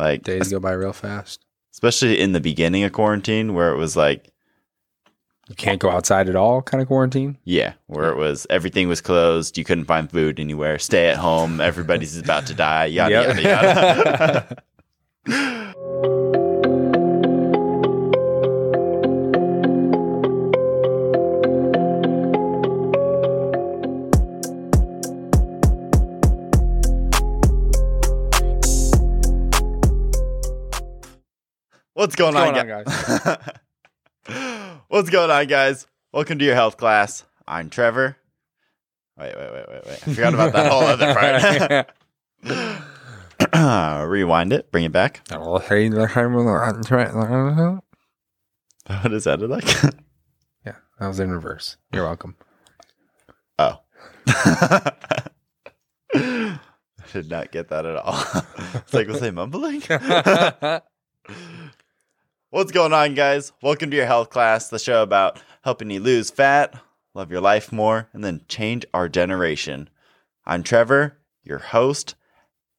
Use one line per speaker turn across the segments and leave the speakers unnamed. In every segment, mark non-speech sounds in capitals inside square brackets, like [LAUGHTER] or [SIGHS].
Like
Days go by real fast.
especially in the beginning of quarantine where it was like
You can't go outside at all, kind of quarantine.
yeah, where it was everything was closed, you couldn't find food anywhere, stay at home, everybody's about to die, yada
Yep.
yada yada. [LAUGHS] [LAUGHS] What's going,
What's
on,
going
guys? [LAUGHS] What's going on, guys? Welcome to your health class. I'm Trevor. Wait, wait, wait, wait, wait. I forgot about that whole other part. [LAUGHS] [LAUGHS] Rewind it, bring it back. What is that like?
Yeah, that was in reverse. You're welcome.
oh. I did not get that at all. it's like, was I mumbling? What's going on, guys? Welcome to your health class, the show about helping you lose fat, love your life more, and then change our generation. I'm Trevor, your host,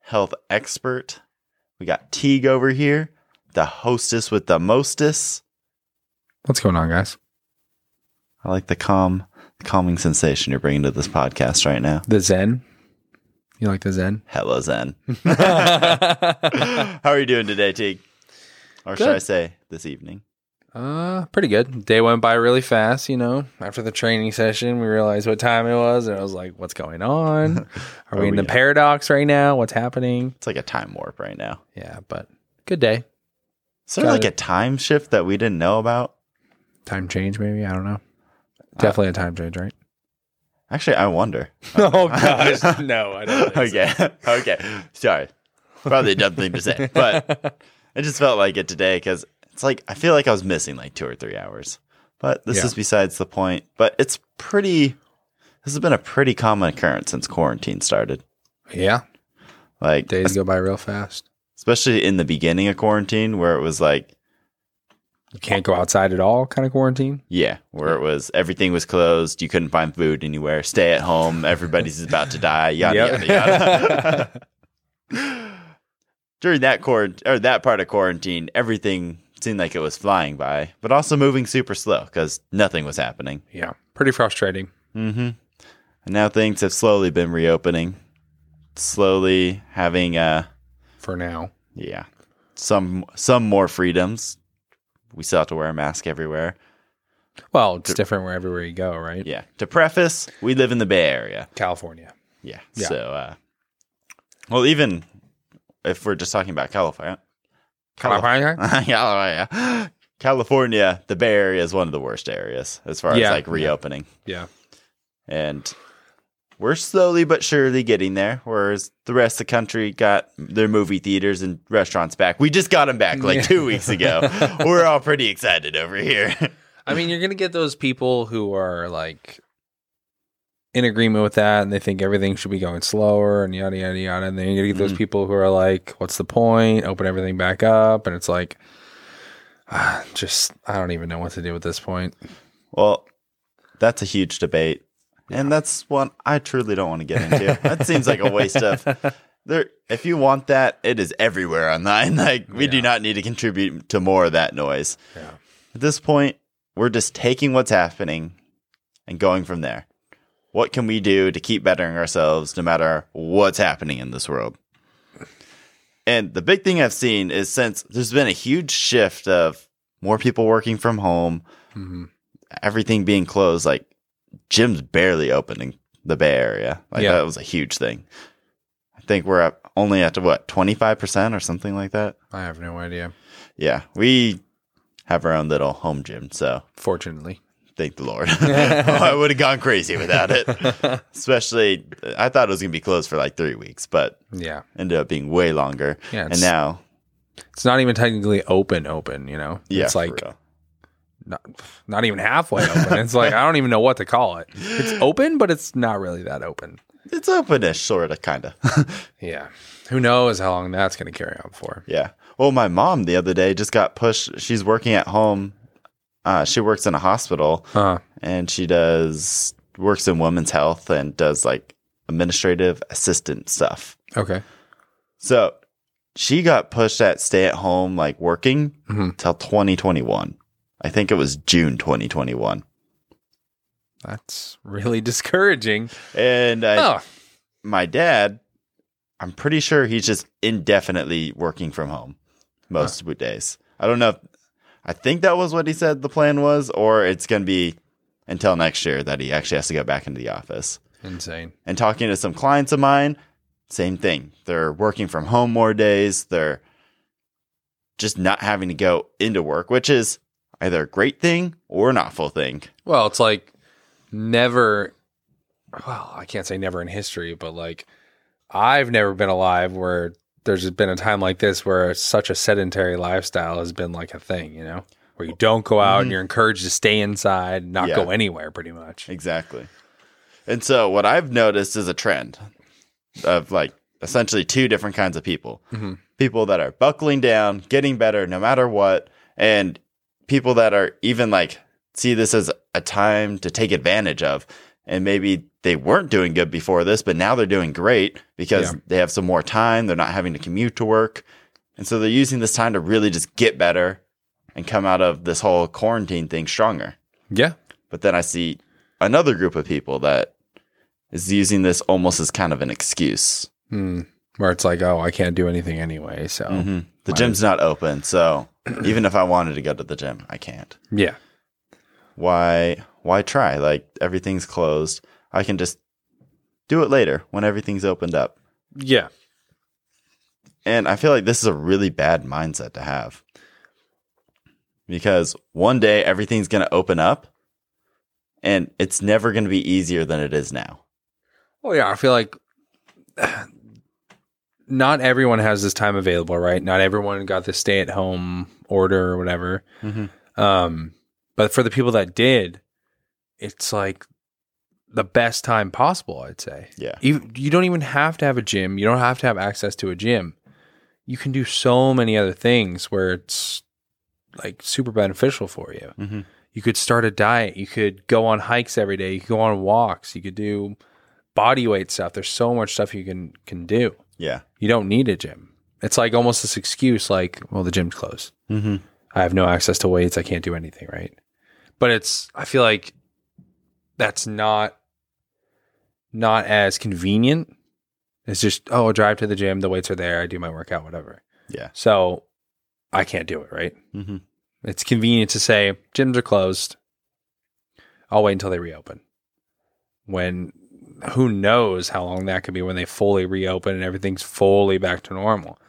health expert. We got Teague over here, the hostess with the mostest.
What's going on, guys?
I like the calm, calming sensation you're bringing to this podcast right now.
The Zen. You like the Zen?
Hello, zen. [LAUGHS] [LAUGHS] How are you doing today, Teague? Or should I say this evening?
Uh, pretty good. Day went by really fast, you know. After the training session, we realized what time it was, and I was like, "What's going on? [LAUGHS] Are we in the paradox right now? What's happening?"
It's like a time warp right now.
Yeah, but good day.
Is there
Got
like
it.
a time shift that we didn't know about?
Time change, maybe. I don't know. Definitely a time change, right?
Actually, I wonder. [LAUGHS]
oh [LAUGHS] gosh, no, I don't.
okay. okay. Sorry. Probably a dumb thing to say, but it just felt like it today because it's like I feel like I was missing like two or three hours. But this
Yeah.
is besides the point. But it's pretty. This has been a pretty common occurrence since quarantine started.
Yeah,
Like
days go by real fast.
especially in the beginning of quarantine where it was like
You can't go outside at all, kind of quarantine.
yeah where it was everything was closed you couldn't find food anywhere stay at home everybody's about to die yada
Yep.
yada yada [LAUGHS] [LAUGHS] during that quarant or that part of quarantine everything seemed like it was flying by but also moving super slow because nothing was happening
Yeah, pretty frustrating.
mm-hmm and now things have slowly been reopening slowly having uh
for now.
yeah some some more freedoms we still have to wear a mask everywhere
Well, it's different where everywhere you go, right?
Yeah. To preface, we live in the Bay Area.
California.
Yeah.
Yeah.
So, uh, well, even if we're just talking about California,
California?
California, [LAUGHS] oh, California, the Bay Area is one of the worst areas as far
Yeah.
as like reopening,
Yeah.
and we're slowly but surely getting there. Whereas the rest of the country got their movie theaters and restaurants back. We just got them back like
Yeah.
two weeks ago. [LAUGHS] we're all pretty excited over here.
I mean, you're going to get those people who are like in agreement with that and they think everything should be going slower and yada, yada, yada. And then to get those
Mhm.
people who are like, what's the point? Open everything back up. And it's like, [SIGHS] ah, just, I don't even know what to do at this point.
Well, that's a huge debate. And that's one I truly don't want to get into. that seems like a waste of [LAUGHS] there if you want that, it is everywhere online. [LAUGHS] Like we do not need to contribute to more of that noise.
Yeah.
At this point, we're just taking what's happening and going from there. What can we do to keep bettering ourselves no matter what's happening in this world? And the big thing I've seen is since there's been a huge shift of more people working from home,
hmm
everything being closed, like gyms barely opening the Bay Area. Like
Yeah.
that was a huge thing. I think we're up only at what twenty five percent or something like that.
I have no idea.
Yeah, we have our own little home gym, so
Fortunately.
Thank the Lord. [LAUGHS] [LAUGHS] I would have gone crazy without it. [LAUGHS] Especially, I thought it was gonna be closed for like three weeks, but
yeah.
ended up being way longer.
Yeah.
and now,
it's not even technically open, open, you know?
yeah,
It's like not, not even halfway open. it's like, I don't even know what to call it. It's open, but it's not really that open.
it's openish, sort of, kind of.
Yeah. Who knows how long that's going to carry on for?
Yeah. Well, my mom the other day just got pushed. She's working at home. Uh, she works in a hospital
Uh,
and she does works in women's health and does like administrative assistant stuff.
okay.
So she got pushed at stay at home like working
Mhm.
till 2021. I think it was June 2021.
That's really [LAUGHS] discouraging.
And I,
oh,
my dad, I'm pretty sure he's just indefinitely working from home most days. I don't know. If, I think that was what he said the plan was, or it's going to be until next year that he actually has to go back into the office.
insane.
And talking to some clients of mine, same thing. They're working from home more days. They're just not having to go into work, which is either a great thing or an awful thing.
Well, it's like never. Well, I can't say never in history, but like I've never been alive where there's been a time like this where such a sedentary lifestyle has been like a thing, you know, where you don't go out and
Mhm.
you're encouraged to stay inside, not
Yeah.
go anywhere, pretty much.
Exactly. And so what I've noticed is a trend of like essentially two different kinds of people.
Mhm.
People that are buckling down, getting better no matter what, and people that are even like see this as a time to take advantage of. And maybe they weren't doing good before this, but now they're doing great because
Yeah.
they have some more time. They're not having to commute to work. And so they're using this time to really just get better and come out of this whole quarantine thing stronger.
Yeah.
But then I see another group of people that is using this almost as kind of an excuse.
Hmm. Where it's like, oh, I can't do anything anyway. So,
Mhm. The gym's not open, so [CLEARS THROAT] even if I wanted to go to the gym, I can't.
yeah.
Why? Why try? Like everything's closed. I can just do it later when everything's opened up.
Yeah.
And I feel like this is a really bad mindset to have because one day everything's going to open up, and it's never going to be easier than it is now.
Well, yeah, I feel like [SIGHS] not everyone has this time available, right? Not everyone got the stay at home order or whatever.
Mhm.
Um, but for the people that did, it's like the best time possible, I'd say.
Yeah.
You, you don't even have to have a gym. You don't have to have access to a gym. You can do so many other things where it's like super beneficial for you.
Mhm.
You could start a diet. You could go on hikes every day. You could go on walks. You could do body weight stuff. There's so much stuff you can can do.
Yeah.
You don't need a gym. It's like almost this excuse like, well, the gym's closed.
Mm-hmm.
I have no access to weights. I can't do anything, right? But it's I feel like that's not not as convenient. It's just, oh, I drive to the gym, the weights are there, I do my workout, whatever.
Yeah.
So I can't do it, right?
Mm-hmm.
It's convenient to say gyms are closed. I'll wait until they reopen. When who knows how long that could be when they fully reopen and everything's fully back to normal.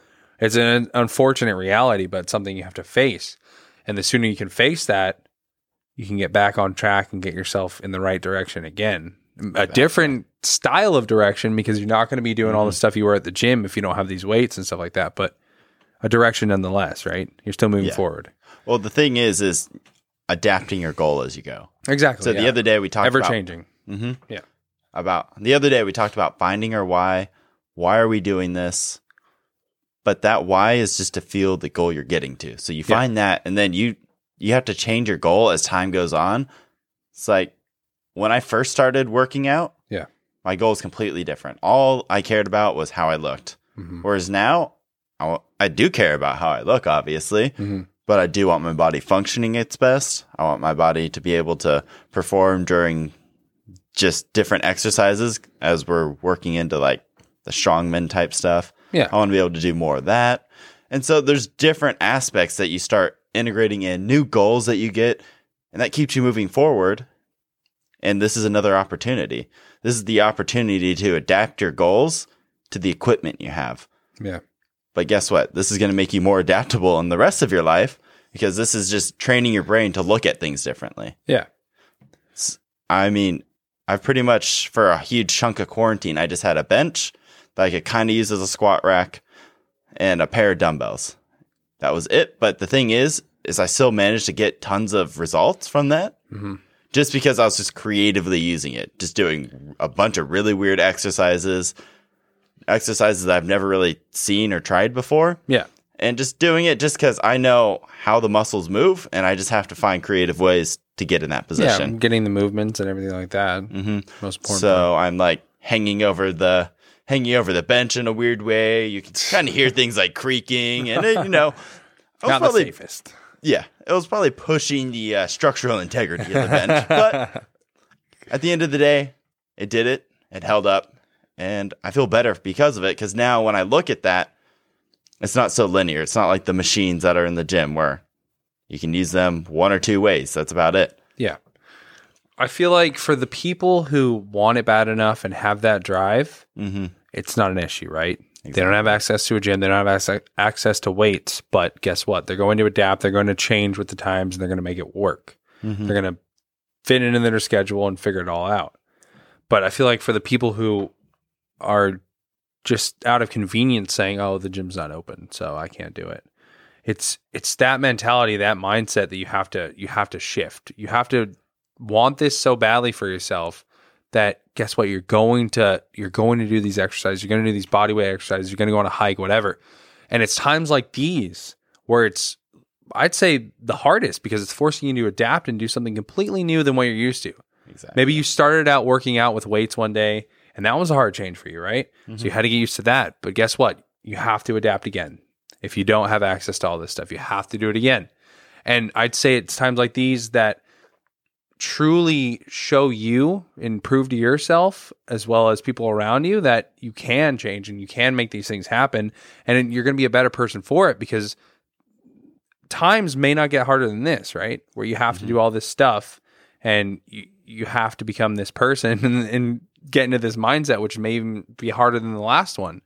It's an unfortunate reality, but something you have to face. And the sooner you can face that, you can get back on track and get yourself in the right direction again. A different style of direction because you're not going to be doing all the stuff you were at the gym if you don't have these weights and stuff like that, but a direction nonetheless, right? You're still moving
Yeah.
forward.
Well, the thing is, is adapting your goal as you go.
Exactly.
So the other day we talked about
ever
about
changing.
hmm
Yeah.
about the other day we talked about finding our why. Why are we doing this? But that why is just to feel the goal you're getting to. So you
Yeah.
find that, and then you you have to change your goal as time goes on. It's like when I first started working out.
Yeah.
my goal is completely different. All I cared about was how I looked.
Mhm.
Whereas now, I, I do care about how I look, obviously,
Mhm.
but I do want my body functioning its best. I want my body to be able to perform during just different exercises as we're working into like the strongman type stuff.
Yeah.
I want to be able to do more of that. And so there's different aspects that you start integrating in, new goals that you get, and that keeps you moving forward. And this is another opportunity. This is the opportunity to adapt your goals to the equipment you have.
Yeah.
But guess what? This is going to make you more adaptable in the rest of your life because this is just training your brain to look at things differently.
Yeah.
I mean, I've pretty much, for a huge chunk of quarantine, I just had a bench that I could kind of use as a squat rack and a pair of dumbbells. That was it. But the thing is, is I still managed to get tons of results from that
Mhm.
just because I was just creatively using it, just doing a bunch of really weird exercises, exercises that I've never really seen or tried before
Yeah.
and just doing it just because I know how the muscles move, and I just have to find creative ways to get in that position. Yeah.
Getting the movements and everything like that.
hmm
Most important.
So I'm like hanging over the hanging over the bench in a weird way. You can [LAUGHS] kind of hear things like creaking, and it, you know, [LAUGHS]
Not
probably
the safest.
yeah, it was probably pushing the uh, structural integrity of the bench. [LAUGHS] but at the end of the day, it did it. It held up, and I feel better because of it. Because now when I look at that, it's not so linear. It's not like the machines that are in the gym where you can use them one or two ways. That's about it.
Yeah. I feel like for the people who want it bad enough and have that drive,
Mm-hmm.
it's not an issue, right? They don't have access to a gym. They don't have ac- access to weights. But guess what? They're going to adapt. They're going to change with the times and they're going to make it work.
Mhm.
They're going to fit it in their schedule and figure it all out. But I feel like for the people who are just out of convenience saying, "Oh, the gym's not open, so I can't do it." It's it's that mentality, that mindset that you have to you have to shift. You have to want this so badly for yourself that guess what? You're going to you're going to do these exercises. You're going to do these body weight exercises. You're going to go on a hike, whatever. And it's times like these where it's I'd say the hardest because it's forcing you to adapt and do something completely new than what you're used to.
Exactly.
Maybe you started out working out with weights one day and that was a hard change for you, right? So you mm-hmm. had to get used to that. But guess what? You have to adapt again. If you don't have access to all this stuff, you have to do it again. And I'd say it's times like these that truly show you and prove to yourself as well as people around you that you can change and you can make these things happen and you're going to be a better person for it because times may not get harder than this right? Where you have to do mm-hmm. all this stuff and you, you have to become this person [LAUGHS] and, and get into this mindset which may even be harder than the last one.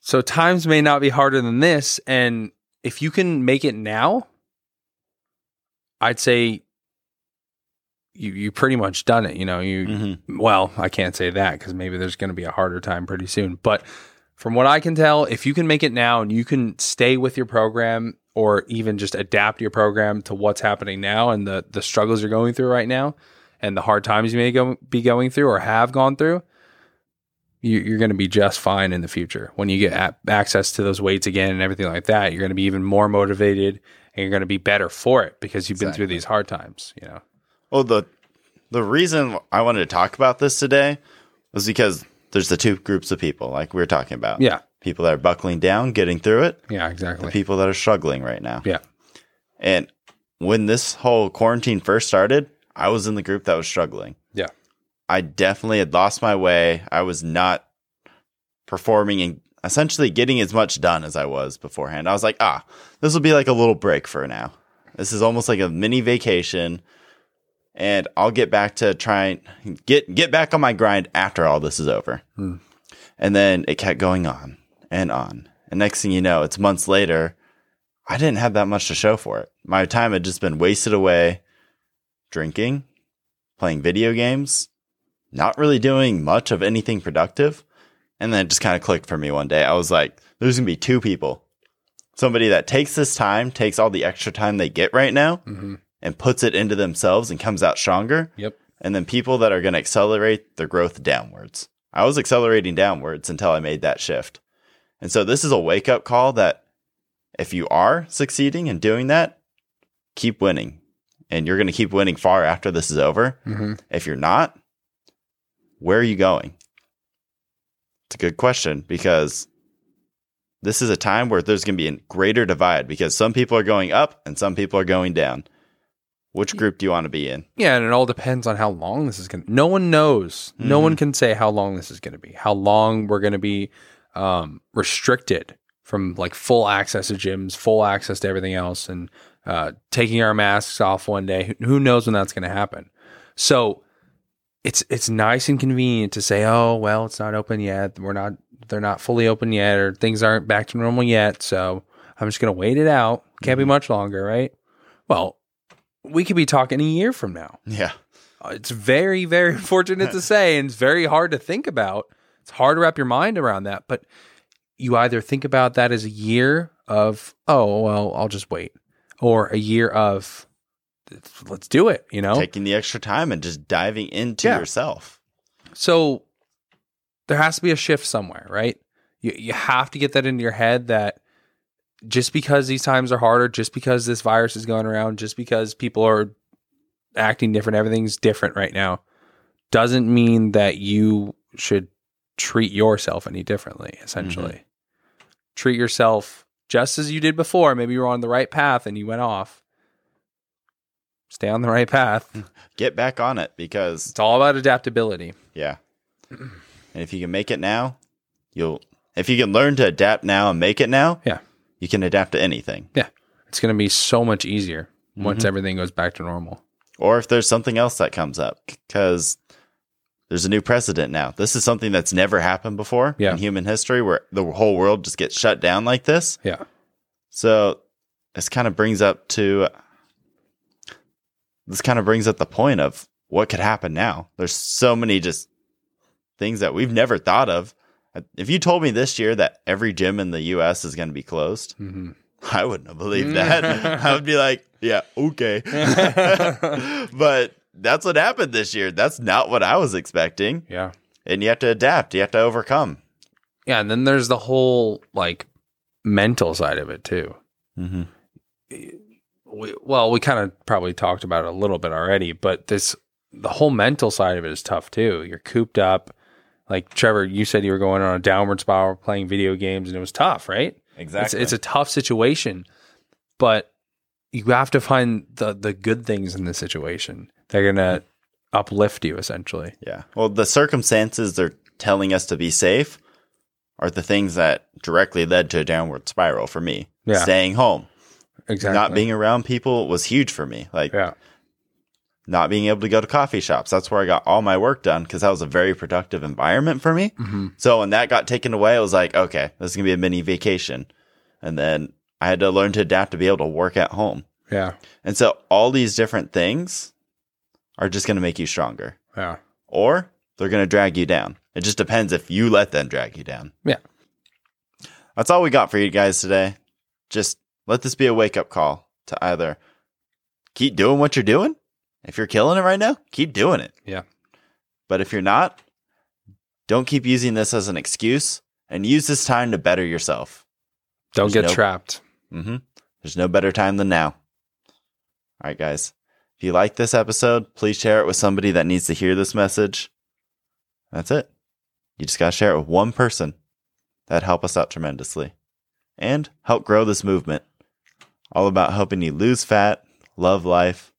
So times may not be harder than this and if you can make it now i'd say you you pretty much done it. You know, you
Mhm.
well, I can't say that because maybe there's going to be a harder time pretty soon. But from what I can tell, if you can make it now and you can stay with your program or even just adapt your program to what's happening now and the the struggles you're going through right now and the hard times you may go, be going through or have gone through, you, you're going to be just fine in the future. When you get access to those weights again and everything like that, you're going to be even more motivated and you're going to be better for it because you've been through these hard times. You know.
Well, the the reason I wanted to talk about this today was because there's the two groups of people, like we were talking about.
Yeah.
People that are buckling down, getting through it,
Yeah, exactly.
the people that are struggling right now.
Yeah.
And when this whole quarantine first started, I was in the group that was struggling.
Yeah.
I definitely had lost my way. I was not performing and essentially getting as much done as I was beforehand. I was like, ah, this will be like a little break for now. This is almost like a mini vacation. And I'll get back to trying get get back on my grind after all this is over.
Hmm.
And then it kept going on and on. And next thing you know, it's months later. I didn't have that much to show for it. My time had just been wasted away drinking, playing video games, not really doing much of anything productive. And then it just kind of clicked for me one day. I was like, there's going to be two people. Somebody that takes this time, takes all the extra time they get right now,
hmm
and puts it into themselves and comes out stronger.
Yep.
And then people that are going to accelerate their growth downwards. I was accelerating downwards until I made that shift. And so this is a wake up call that if you are succeeding and doing that, keep winning. And you're going to keep winning far after this is over.
hmm
If you're not, where are you going? It's a good question because this is a time where there's going to be a greater divide because some people are going up and some people are going down. Which group do you want to be in?
Yeah, and it all depends on how long this is going to No one knows. No
Mhm.
one can say how long this is going to be, how long we're going to be um, restricted from like full access to gyms, full access to everything else, and uh, taking our masks off one day. Who- Who knows when that's going to happen? So it's it's nice and convenient to say, oh well, it's not open yet. We're not they're not fully open yet, or things aren't back to normal yet. So I'm just going to wait it out. Can't be much longer, right? Well, we could be talking a year from now.
Yeah.
Uh, It's very, very [LAUGHS] fortunate to [LAUGHS] say, and it's very hard to think about. It's hard to wrap your mind around that. But you either think about that as a year of, oh, well, I'll just wait, or a year of, let's do it, you know?
Taking the extra time and just diving into
Yeah.
yourself.
So there has to be a shift somewhere, right? You, you have to get that into your head that just because these times are harder, just because this virus is going around, just because people are acting different, everything's different right now, doesn't mean that you should treat yourself any differently, essentially. Mm-hmm. Treat yourself just as you did before. Maybe you were on the right path and you went off. Stay on the right path. [LAUGHS]
Get back on it because
It's all about adaptability.
yeah. And if you can make it now, you'll if you can learn to adapt now and make it now,
Yeah.
You can adapt to anything. Yeah.
It's going to be so much easier once mm-hmm. everything goes back to normal.
Or if there's something else that comes up cuz there's a new precedent now. This is something that's never happened before
Yeah.
in human history where the whole world just gets shut down like this.
Yeah.
So this kind of brings up to this kind of brings up the point of what could happen now. There's so many just things that we've never thought of. If you told me this year that every gym in the US is going to be closed,
hmm
I wouldn't have believed that. [LAUGHS] I would be like, yeah, okay. [LAUGHS] but that's what happened this year. That's not what I was expecting.
Yeah.
And you have to adapt, you have to overcome.
Yeah. And then there's the whole like mental side of it too.
Mm-hmm.
we, well, we kind of probably talked about it a little bit already, but this the whole mental side of it is tough too. You're cooped up. Like Trevor, you said you were going on a downward spiral playing video games and it was tough, right? It's, it's a tough situation, but you have to find the the good things in the situation. They're gonna uplift you essentially.
Yeah. Well, the circumstances they're telling us to be safe are the things that directly led to a downward spiral for me.
Yeah.
Staying home,
Exactly.
not being around people was huge for me. Like
yeah.
Not being able to go to coffee shops. That's where I got all my work done because that was a very productive environment for me.
hmm
So when that got taken away, I was like, okay, this is gonna be a mini vacation. And then I had to learn to adapt to be able to work at home.
Yeah.
And so all these different things are just gonna make you stronger.
Yeah.
or they're going to drag you down. It just depends if you let them drag you down.
Yeah.
That's all we got for you guys today. Just let this be a wake up call to either keep doing what you're doing. If you're killing it right now, keep doing it.
Yeah.
But if you're not, don't keep using this as an excuse and use this time to better yourself.
Don't
There's
get
no-
trapped.
hmm There's no better time than now. All right, guys. If you like this episode, please share it with somebody that needs to hear this message. That's it. You just got to share it with one person. That'd help us out tremendously and help grow this movement. All about helping you lose fat, love life,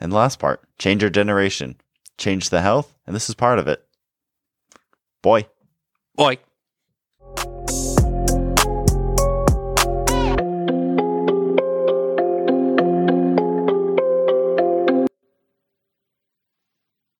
and last part, change your generation, change the health, and this is part of it. Boy.
Boy.